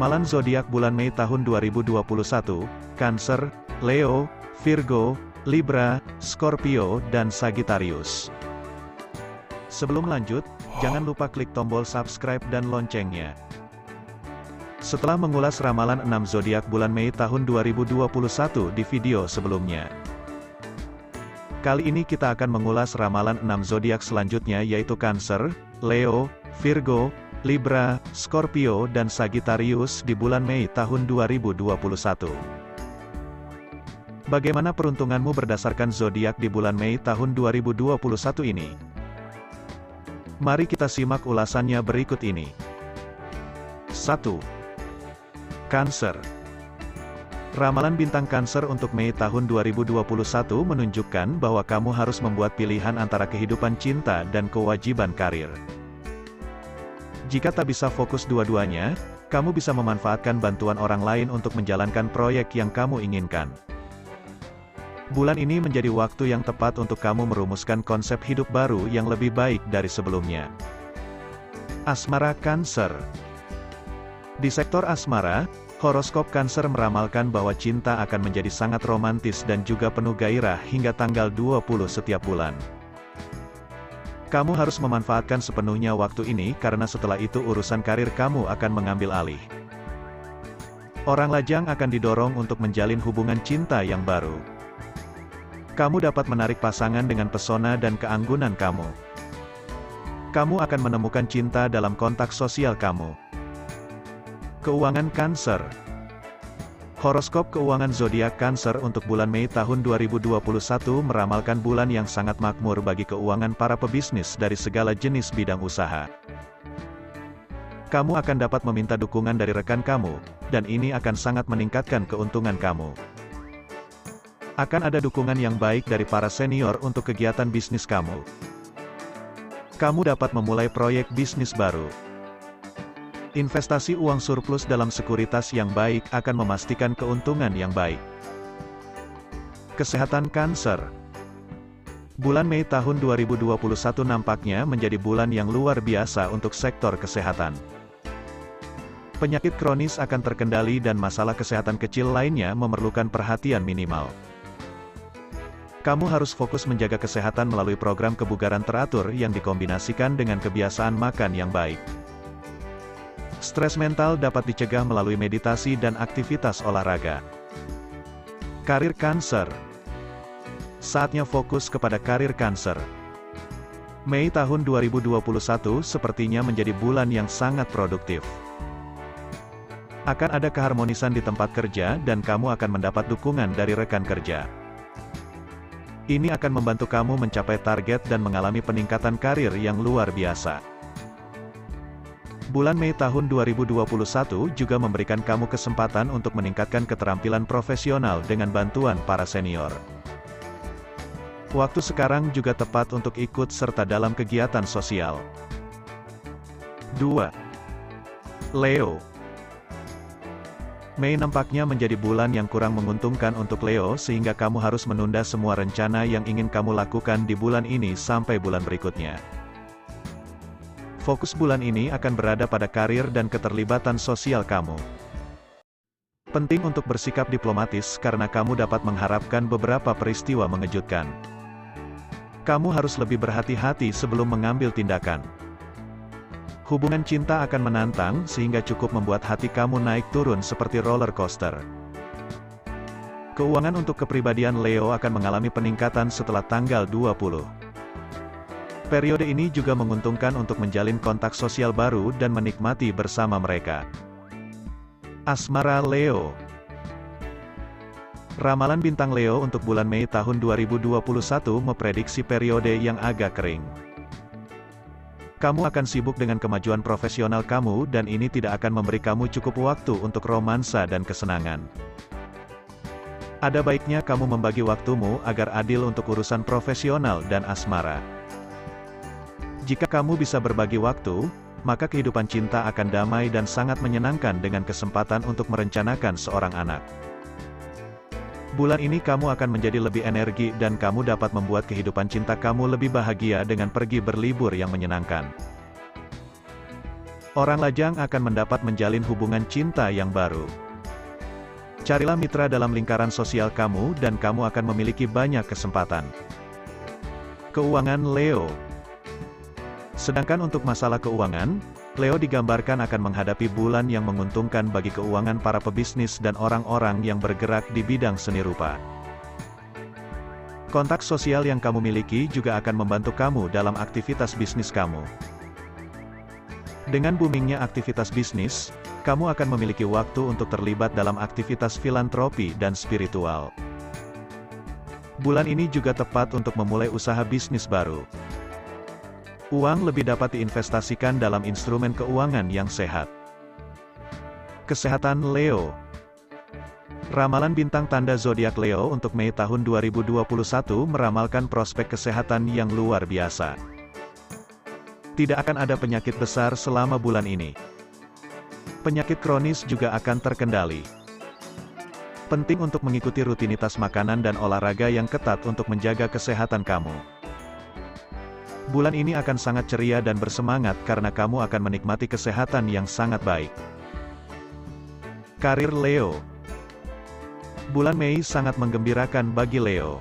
Ramalan zodiak bulan Mei tahun 2021, Cancer, Leo, Virgo, Libra, Scorpio, dan Sagittarius. Sebelum lanjut, jangan lupa klik tombol subscribe dan loncengnya. Setelah mengulas ramalan 6 zodiak bulan Mei tahun 2021 di video sebelumnya. Kali ini kita akan mengulas ramalan 6 zodiak selanjutnya yaitu Cancer, Leo, Virgo, Libra, Scorpio dan Sagittarius di bulan Mei tahun 2021. Bagaimana peruntunganmu berdasarkan zodiak di bulan Mei tahun 2021 ini? Mari kita simak ulasannya berikut ini. 1. Cancer Ramalan bintang Cancer untuk Mei tahun 2021 menunjukkan bahwa kamu harus membuat pilihan antara kehidupan cinta dan kewajiban karir. Jika tak bisa fokus dua-duanya, kamu bisa memanfaatkan bantuan orang lain untuk menjalankan proyek yang kamu inginkan. Bulan ini menjadi waktu yang tepat untuk kamu merumuskan konsep hidup baru yang lebih baik dari sebelumnya. Asmara Cancer Di sektor asmara, horoskop Cancer meramalkan bahwa cinta akan menjadi sangat romantis dan juga penuh gairah hingga tanggal 20 setiap bulan. Kamu harus memanfaatkan sepenuhnya waktu ini karena setelah itu urusan karir kamu akan mengambil alih. Orang lajang akan didorong untuk menjalin hubungan cinta yang baru. Kamu dapat menarik pasangan dengan pesona dan keanggunan kamu. Kamu akan menemukan cinta dalam kontak sosial kamu. Keuangan Cancer Horoskop keuangan zodiak Cancer untuk bulan Mei tahun 2021 meramalkan bulan yang sangat makmur bagi keuangan para pebisnis dari segala jenis bidang usaha. Kamu akan dapat meminta dukungan dari rekan kamu, dan ini akan sangat meningkatkan keuntungan kamu. Akan ada dukungan yang baik dari para senior untuk kegiatan bisnis kamu. Kamu dapat memulai proyek bisnis baru. Investasi uang surplus dalam sekuritas yang baik akan memastikan keuntungan yang baik. Kesehatan Cancer Bulan Mei tahun 2021 nampaknya menjadi bulan yang luar biasa untuk sektor kesehatan. Penyakit kronis akan terkendali dan masalah kesehatan kecil lainnya memerlukan perhatian minimal. Kamu harus fokus menjaga kesehatan melalui program kebugaran teratur yang dikombinasikan dengan kebiasaan makan yang baik. Stres mental dapat dicegah melalui meditasi dan aktivitas olahraga. Karir Cancer Saatnya fokus kepada karir Cancer. Mei tahun 2021 sepertinya menjadi bulan yang sangat produktif. Akan ada keharmonisan di tempat kerja dan kamu akan mendapat dukungan dari rekan kerja. Ini akan membantu kamu mencapai target dan mengalami peningkatan karir yang luar biasa. Bulan Mei tahun 2021 juga memberikan kamu kesempatan untuk meningkatkan keterampilan profesional dengan bantuan para senior. Waktu sekarang juga tepat untuk ikut serta dalam kegiatan sosial. 2. Leo Mei nampaknya menjadi bulan yang kurang menguntungkan untuk Leo sehingga kamu harus menunda semua rencana yang ingin kamu lakukan di bulan ini sampai bulan berikutnya. Fokus bulan ini akan berada pada karir dan keterlibatan sosial kamu. Penting untuk bersikap diplomatis karena kamu dapat mengharapkan beberapa peristiwa mengejutkan. Kamu harus lebih berhati-hati sebelum mengambil tindakan. Hubungan cinta akan menantang sehingga cukup membuat hati kamu naik turun seperti roller coaster. Keuangan untuk kepribadian Leo akan mengalami peningkatan setelah tanggal 20. Periode ini juga menguntungkan untuk menjalin kontak sosial baru dan menikmati bersama mereka. Asmara Leo Ramalan bintang Leo untuk bulan Mei tahun 2021 memprediksi periode yang agak kering. Kamu akan sibuk dengan kemajuan profesional kamu dan ini tidak akan memberi kamu cukup waktu untuk romansa dan kesenangan. Ada baiknya kamu membagi waktumu agar adil untuk urusan profesional dan asmara. Jika kamu bisa berbagi waktu, maka kehidupan cinta akan damai dan sangat menyenangkan dengan kesempatan untuk merencanakan seorang anak. Bulan ini kamu akan menjadi lebih energi dan kamu dapat membuat kehidupan cinta kamu lebih bahagia dengan pergi berlibur yang menyenangkan. Orang lajang akan mendapat menjalin hubungan cinta yang baru. Carilah mitra dalam lingkaran sosial kamu dan kamu akan memiliki banyak kesempatan. Keuangan Leo Sedangkan untuk masalah keuangan, Leo digambarkan akan menghadapi bulan yang menguntungkan bagi keuangan para pebisnis dan orang-orang yang bergerak di bidang seni rupa. Kontak sosial yang kamu miliki juga akan membantu kamu dalam aktivitas bisnis kamu. Dengan boomingnya aktivitas bisnis, kamu akan memiliki waktu untuk terlibat dalam aktivitas filantropi dan spiritual. Bulan ini juga tepat untuk memulai usaha bisnis baru. Uang lebih dapat diinvestasikan dalam instrumen keuangan yang sehat. Kesehatan Leo Ramalan bintang tanda zodiak Leo untuk Mei tahun 2021 meramalkan prospek kesehatan yang luar biasa. Tidak akan ada penyakit besar selama bulan ini. Penyakit kronis juga akan terkendali. Penting untuk mengikuti rutinitas makanan dan olahraga yang ketat untuk menjaga kesehatan kamu. Bulan ini akan sangat ceria dan bersemangat karena kamu akan menikmati kesehatan yang sangat baik. Karir Leo Bulan Mei sangat menggembirakan bagi Leo.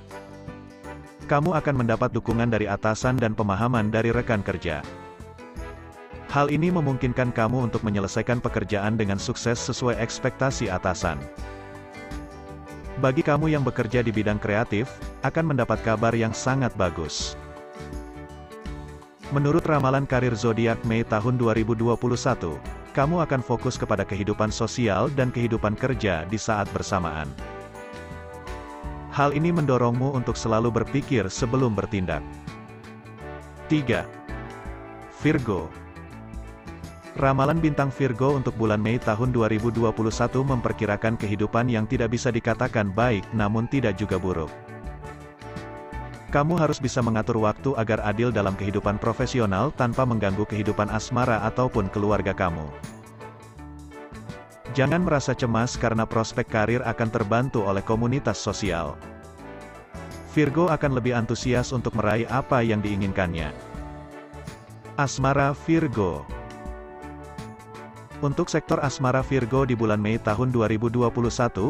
Kamu akan mendapat dukungan dari atasan dan pemahaman dari rekan kerja. Hal ini memungkinkan kamu untuk menyelesaikan pekerjaan dengan sukses sesuai ekspektasi atasan. Bagi kamu yang bekerja di bidang kreatif, akan mendapat kabar yang sangat bagus. Menurut ramalan karir zodiak Mei tahun 2021, kamu akan fokus kepada kehidupan sosial dan kehidupan kerja di saat bersamaan. Hal ini mendorongmu untuk selalu berpikir sebelum bertindak. 3. Virgo Ramalan bintang Virgo untuk bulan Mei tahun 2021 memperkirakan kehidupan yang tidak bisa dikatakan baik namun tidak juga buruk. Kamu harus bisa mengatur waktu agar adil dalam kehidupan profesional tanpa mengganggu kehidupan asmara ataupun keluarga kamu. Jangan merasa cemas karena prospek karir akan terbantu oleh komunitas sosial. Virgo akan lebih antusias untuk meraih apa yang diinginkannya. Asmara Virgo untuk sektor asmara Virgo di bulan Mei tahun 2021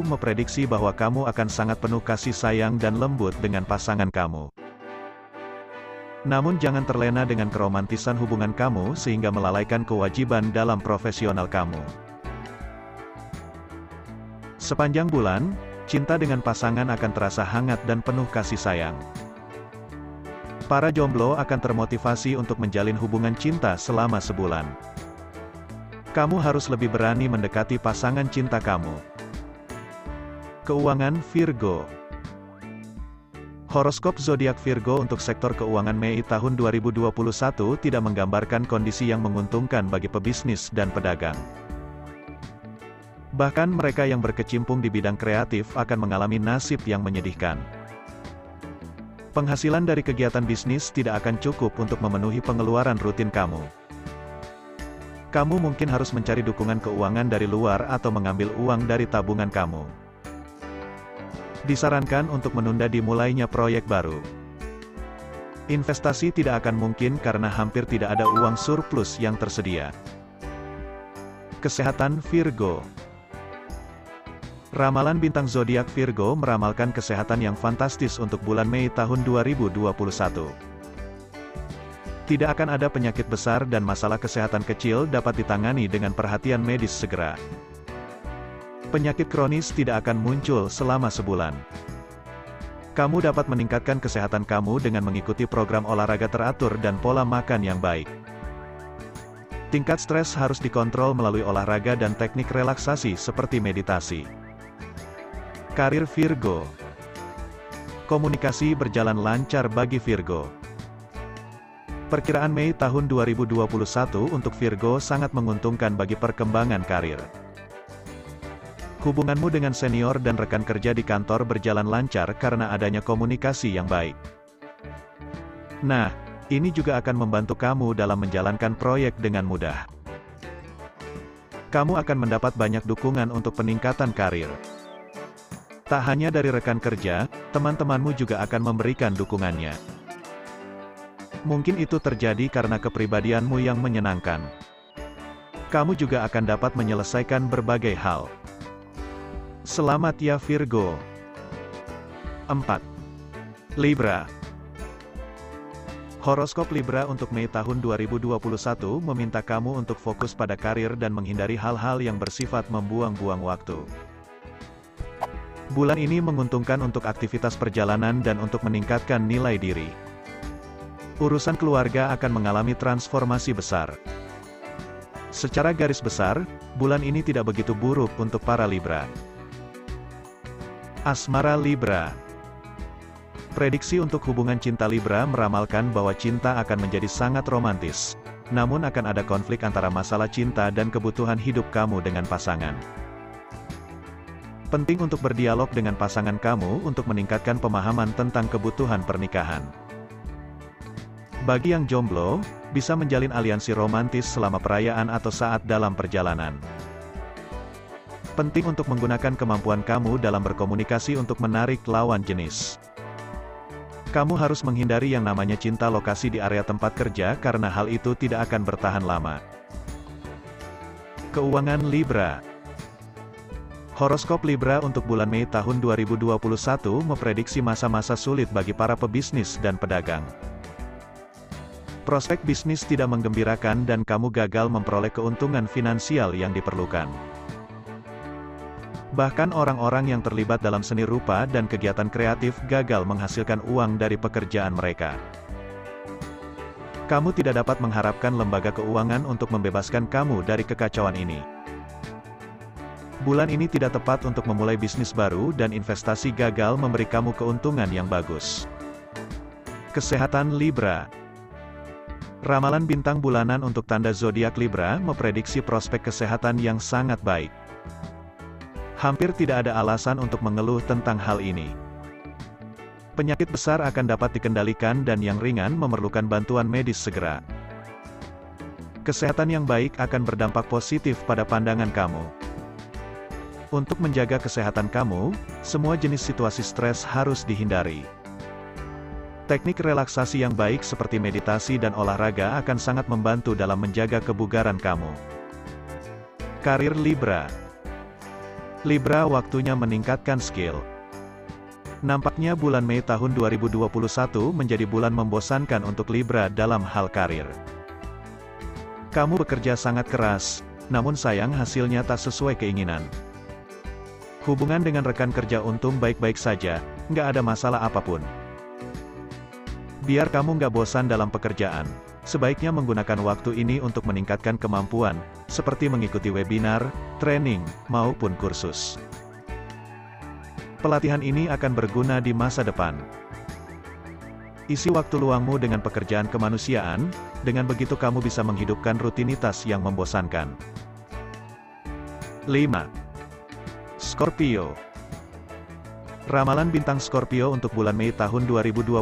memprediksi bahwa kamu akan sangat penuh kasih sayang dan lembut dengan pasangan kamu. Namun jangan terlena dengan keromantisan hubungan kamu sehingga melalaikan kewajiban dalam profesional kamu. Sepanjang bulan, cinta dengan pasangan akan terasa hangat dan penuh kasih sayang. Para jomblo akan termotivasi untuk menjalin hubungan cinta selama sebulan. Kamu harus lebih berani mendekati pasangan cinta kamu. Keuangan Virgo Horoskop zodiak Virgo untuk sektor keuangan Mei tahun 2021 tidak menggambarkan kondisi yang menguntungkan bagi pebisnis dan pedagang. Bahkan mereka yang berkecimpung di bidang kreatif akan mengalami nasib yang menyedihkan. Penghasilan dari kegiatan bisnis tidak akan cukup untuk memenuhi pengeluaran rutin kamu. Kamu mungkin harus mencari dukungan keuangan dari luar atau mengambil uang dari tabungan kamu. Disarankan untuk menunda dimulainya proyek baru. Investasi tidak akan mungkin karena hampir tidak ada uang surplus yang tersedia. Kesehatan Virgo Ramalan bintang zodiak Virgo meramalkan kesehatan yang fantastis untuk bulan Mei tahun 2021. Tidak akan ada penyakit besar dan masalah kesehatan kecil dapat ditangani dengan perhatian medis segera. Penyakit kronis tidak akan muncul selama sebulan. Kamu dapat meningkatkan kesehatan kamu dengan mengikuti program olahraga teratur dan pola makan yang baik. Tingkat stres harus dikontrol melalui olahraga dan teknik relaksasi seperti meditasi. Karir Virgo Komunikasi berjalan lancar bagi Virgo. Perkiraan Mei tahun 2021 untuk Virgo sangat menguntungkan bagi perkembangan karir. Hubunganmu dengan senior dan rekan kerja di kantor berjalan lancar karena adanya komunikasi yang baik. Nah, ini juga akan membantu kamu dalam menjalankan proyek dengan mudah. Kamu akan mendapat banyak dukungan untuk peningkatan karir. Tak hanya dari rekan kerja, teman-temanmu juga akan memberikan dukungannya. Mungkin itu terjadi karena kepribadianmu yang menyenangkan. Kamu juga akan dapat menyelesaikan berbagai hal. Selamat ya Virgo. 4. Libra Horoskop Libra untuk Mei tahun 2021 meminta kamu untuk fokus pada karir dan menghindari hal-hal yang bersifat membuang-buang waktu. Bulan ini menguntungkan untuk aktivitas perjalanan dan untuk meningkatkan nilai diri. Urusan keluarga akan mengalami transformasi besar. Secara garis besar, bulan ini tidak begitu buruk untuk para Libra. Asmara Libra Prediksi untuk hubungan cinta Libra meramalkan bahwa cinta akan menjadi sangat romantis. Namun akan ada konflik antara masalah cinta dan kebutuhan hidup kamu dengan pasangan. Penting untuk berdialog dengan pasangan kamu untuk meningkatkan pemahaman tentang kebutuhan pernikahan. Bagi yang jomblo, bisa menjalin aliansi romantis selama perayaan atau saat dalam perjalanan. Penting untuk menggunakan kemampuan kamu dalam berkomunikasi untuk menarik lawan jenis. Kamu harus menghindari yang namanya cinta lokasi di area tempat kerja karena hal itu tidak akan bertahan lama. Keuangan Libra Horoskop Libra untuk bulan Mei tahun 2021 memprediksi masa-masa sulit bagi para pebisnis dan pedagang. Prospek bisnis tidak menggembirakan dan kamu gagal memperoleh keuntungan finansial yang diperlukan. Bahkan orang-orang yang terlibat dalam seni rupa dan kegiatan kreatif gagal menghasilkan uang dari pekerjaan mereka. Kamu tidak dapat mengharapkan lembaga keuangan untuk membebaskan kamu dari kekacauan ini. Bulan ini tidak tepat untuk memulai bisnis baru dan investasi gagal memberi kamu keuntungan yang bagus. Kesehatan Libra Ramalan bintang bulanan untuk tanda zodiak Libra memprediksi prospek kesehatan yang sangat baik. Hampir tidak ada alasan untuk mengeluh tentang hal ini. Penyakit besar akan dapat dikendalikan dan yang ringan memerlukan bantuan medis segera. Kesehatan yang baik akan berdampak positif pada pandangan kamu. Untuk menjaga kesehatan kamu, semua jenis situasi stres harus dihindari. Teknik relaksasi yang baik seperti meditasi dan olahraga akan sangat membantu dalam menjaga kebugaran kamu. Karir Libra Libra waktunya meningkatkan skill. Nampaknya bulan Mei tahun 2021 menjadi bulan membosankan untuk Libra dalam hal karir. Kamu bekerja sangat keras, namun sayang hasilnya tak sesuai keinginan. Hubungan dengan rekan kerja untung baik-baik saja, nggak ada masalah apa pun. Biar kamu nggak bosan dalam pekerjaan, sebaiknya menggunakan waktu ini untuk meningkatkan kemampuan, seperti mengikuti webinar, training, maupun kursus. Pelatihan ini akan berguna di masa depan. Isi waktu luangmu dengan pekerjaan kemanusiaan, dengan begitu kamu bisa menghidupkan rutinitas yang membosankan. 5. Scorpio Ramalan bintang Scorpio untuk bulan Mei tahun 2021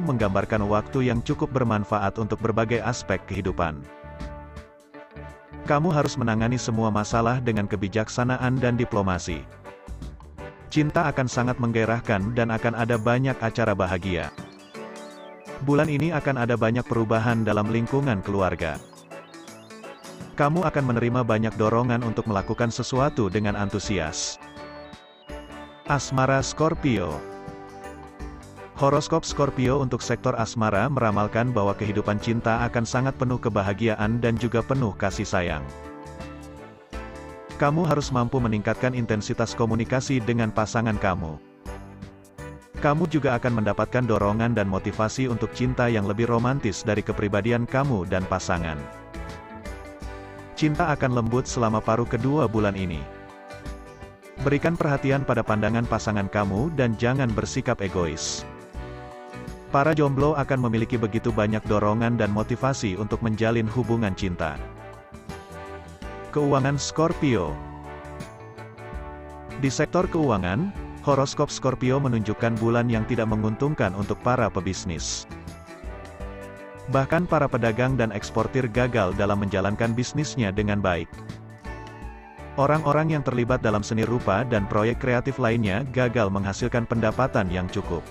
menggambarkan waktu yang cukup bermanfaat untuk berbagai aspek kehidupan. Kamu harus menangani semua masalah dengan kebijaksanaan dan diplomasi. Cinta akan sangat menggairahkan dan akan ada banyak acara bahagia. Bulan ini akan ada banyak perubahan dalam lingkungan keluarga. Kamu akan menerima banyak dorongan untuk melakukan sesuatu dengan antusias. Asmara Scorpio Horoskop Scorpio untuk sektor asmara meramalkan bahwa kehidupan cinta akan sangat penuh kebahagiaan dan juga penuh kasih sayang. Kamu harus mampu meningkatkan intensitas komunikasi dengan pasangan kamu. Kamu juga akan mendapatkan dorongan dan motivasi untuk cinta yang lebih romantis dari kepribadian kamu dan pasangan. Cinta akan lembut selama paruh kedua bulan ini. Berikan perhatian pada pandangan pasangan kamu dan jangan bersikap egois. Para jomblo akan memiliki begitu banyak dorongan dan motivasi untuk menjalin hubungan cinta. Keuangan Scorpio Di sektor keuangan, horoskop Scorpio menunjukkan bulan yang tidak menguntungkan untuk para pebisnis. Bahkan para pedagang dan eksportir gagal dalam menjalankan bisnisnya dengan baik. Orang-orang yang terlibat dalam seni rupa dan proyek kreatif lainnya gagal menghasilkan pendapatan yang cukup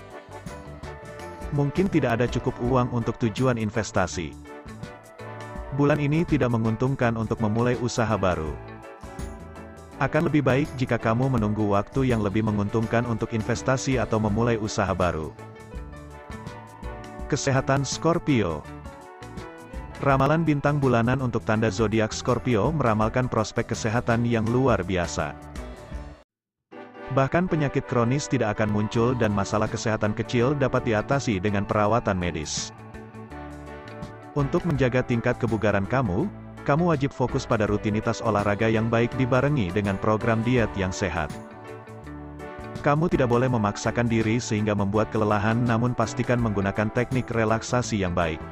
mungkin tidak ada cukup uang untuk tujuan investasi. Bulan ini tidak menguntungkan untuk memulai usaha baru. Akan lebih baik jika kamu menunggu waktu yang lebih menguntungkan untuk investasi atau memulai usaha baru. Kesehatan Scorpio Ramalan bintang bulanan untuk tanda zodiak Scorpio meramalkan prospek kesehatan yang luar biasa. Bahkan penyakit kronis tidak akan muncul dan masalah kesehatan kecil dapat diatasi dengan perawatan medis. Untuk menjaga tingkat kebugaran kamu, kamu wajib fokus pada rutinitas olahraga yang baik dibarengi dengan program diet yang sehat. Kamu tidak boleh memaksakan diri sehingga membuat kelelahan namun pastikan menggunakan teknik relaksasi yang baik.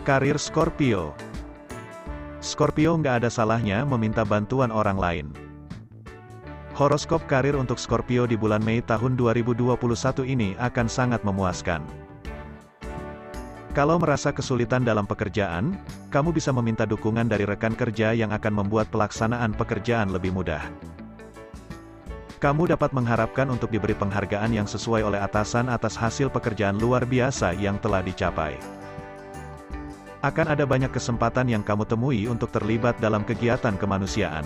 Karir Scorpio Scorpio nggak ada salahnya meminta bantuan orang lain. Horoskop karir untuk Scorpio di bulan Mei tahun 2021 ini akan sangat memuaskan. Kalau merasa kesulitan dalam pekerjaan, kamu bisa meminta dukungan dari rekan kerja yang akan membuat pelaksanaan pekerjaan lebih mudah. Kamu dapat mengharapkan untuk diberi penghargaan yang sesuai oleh atasan atas hasil pekerjaan luar biasa yang telah dicapai. Akan ada banyak kesempatan yang kamu temui untuk terlibat dalam kegiatan kemanusiaan.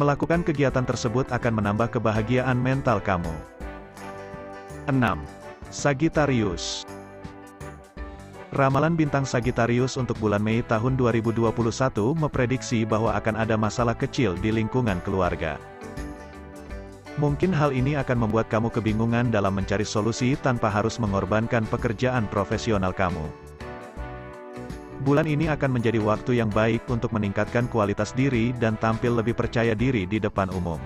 Melakukan kegiatan tersebut akan menambah kebahagiaan mental kamu. 6. Sagittarius Ramalan bintang Sagittarius untuk bulan Mei tahun 2021 memprediksi bahwa akan ada masalah kecil di lingkungan keluarga. Mungkin hal ini akan membuat kamu kebingungan dalam mencari solusi tanpa harus mengorbankan pekerjaan profesional kamu. Bulan ini akan menjadi waktu yang baik untuk meningkatkan kualitas diri dan tampil lebih percaya diri di depan umum.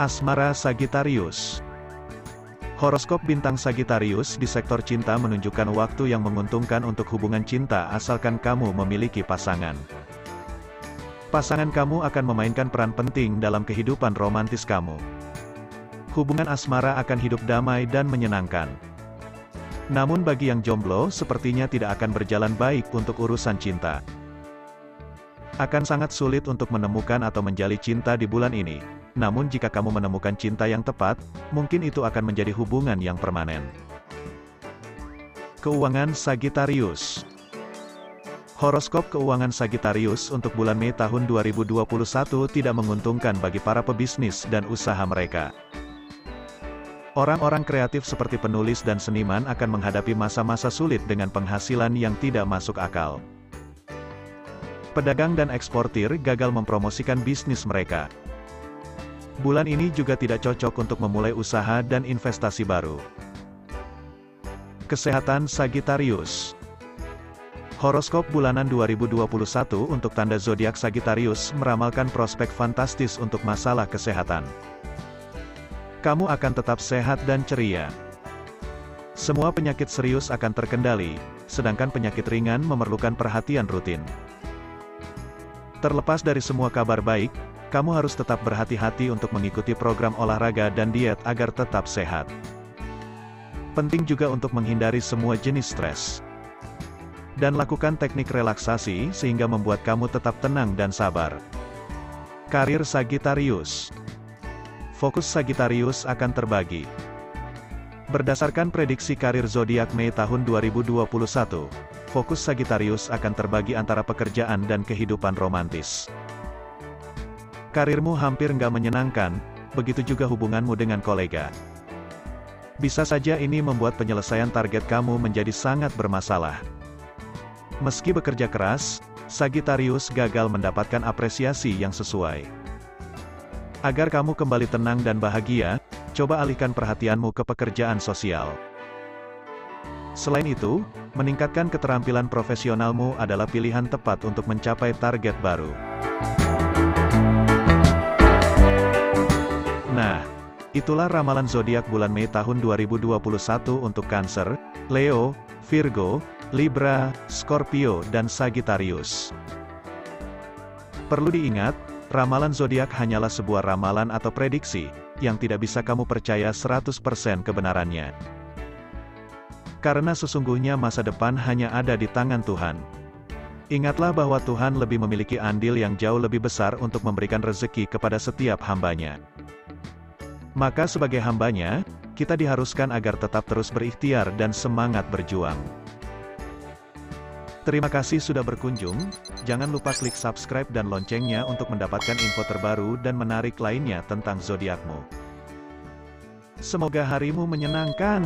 Asmara Sagittarius Horoskop bintang Sagittarius di sektor cinta menunjukkan waktu yang menguntungkan untuk hubungan cinta asalkan kamu memiliki pasangan. Pasangan kamu akan memainkan peran penting dalam kehidupan romantis kamu. Hubungan asmara akan hidup damai dan menyenangkan. Namun bagi yang jomblo, sepertinya tidak akan berjalan baik untuk urusan cinta. Akan sangat sulit untuk menemukan atau menjali cinta di bulan ini. Namun jika kamu menemukan cinta yang tepat, mungkin itu akan menjadi hubungan yang permanen. Keuangan Sagittarius Horoskop keuangan Sagittarius untuk bulan Mei tahun 2021 tidak menguntungkan bagi para pebisnis dan usaha mereka. Orang-orang kreatif seperti penulis dan seniman akan menghadapi masa-masa sulit dengan penghasilan yang tidak masuk akal. Pedagang dan eksportir gagal mempromosikan bisnis mereka. Bulan ini juga tidak cocok untuk memulai usaha dan investasi baru. Kesehatan Sagittarius Horoskop bulanan 2021 untuk tanda zodiak Sagittarius meramalkan prospek fantastis untuk masalah kesehatan. Kamu akan tetap sehat dan ceria. Semua penyakit serius akan terkendali, sedangkan penyakit ringan memerlukan perhatian rutin. Terlepas dari semua kabar baik, kamu harus tetap berhati-hati untuk mengikuti program olahraga dan diet agar tetap sehat. Penting juga untuk menghindari semua jenis stres. Dan lakukan teknik relaksasi sehingga membuat kamu tetap tenang dan sabar. Karir Sagittarius Fokus Sagittarius akan terbagi. Berdasarkan prediksi karir zodiak Mei tahun 2021, fokus Sagittarius akan terbagi antara pekerjaan dan kehidupan romantis. Karirmu hampir nggak menyenangkan, begitu juga hubunganmu dengan kolega. Bisa saja ini membuat penyelesaian target kamu menjadi sangat bermasalah. Meski bekerja keras, Sagittarius gagal mendapatkan apresiasi yang sesuai. Agar kamu kembali tenang dan bahagia, coba alihkan perhatianmu ke pekerjaan sosial. Selain itu, meningkatkan keterampilan profesionalmu adalah pilihan tepat untuk mencapai target baru. Nah, itulah ramalan zodiak bulan Mei tahun 2021 untuk Cancer, Leo, Virgo, Libra, Scorpio dan Sagittarius. Perlu diingat, ramalan zodiak hanyalah sebuah ramalan atau prediksi yang tidak bisa kamu percaya 100% kebenarannya. Karena sesungguhnya masa depan hanya ada di tangan Tuhan. Ingatlah bahwa Tuhan lebih memiliki andil yang jauh lebih besar untuk memberikan rezeki kepada setiap hambanya. Maka sebagai hambanya, kita diharuskan agar tetap terus berikhtiar dan semangat berjuang. Terima kasih sudah berkunjung, jangan lupa klik subscribe dan loncengnya untuk mendapatkan info terbaru dan menarik lainnya tentang zodiakmu. Semoga harimu menyenangkan.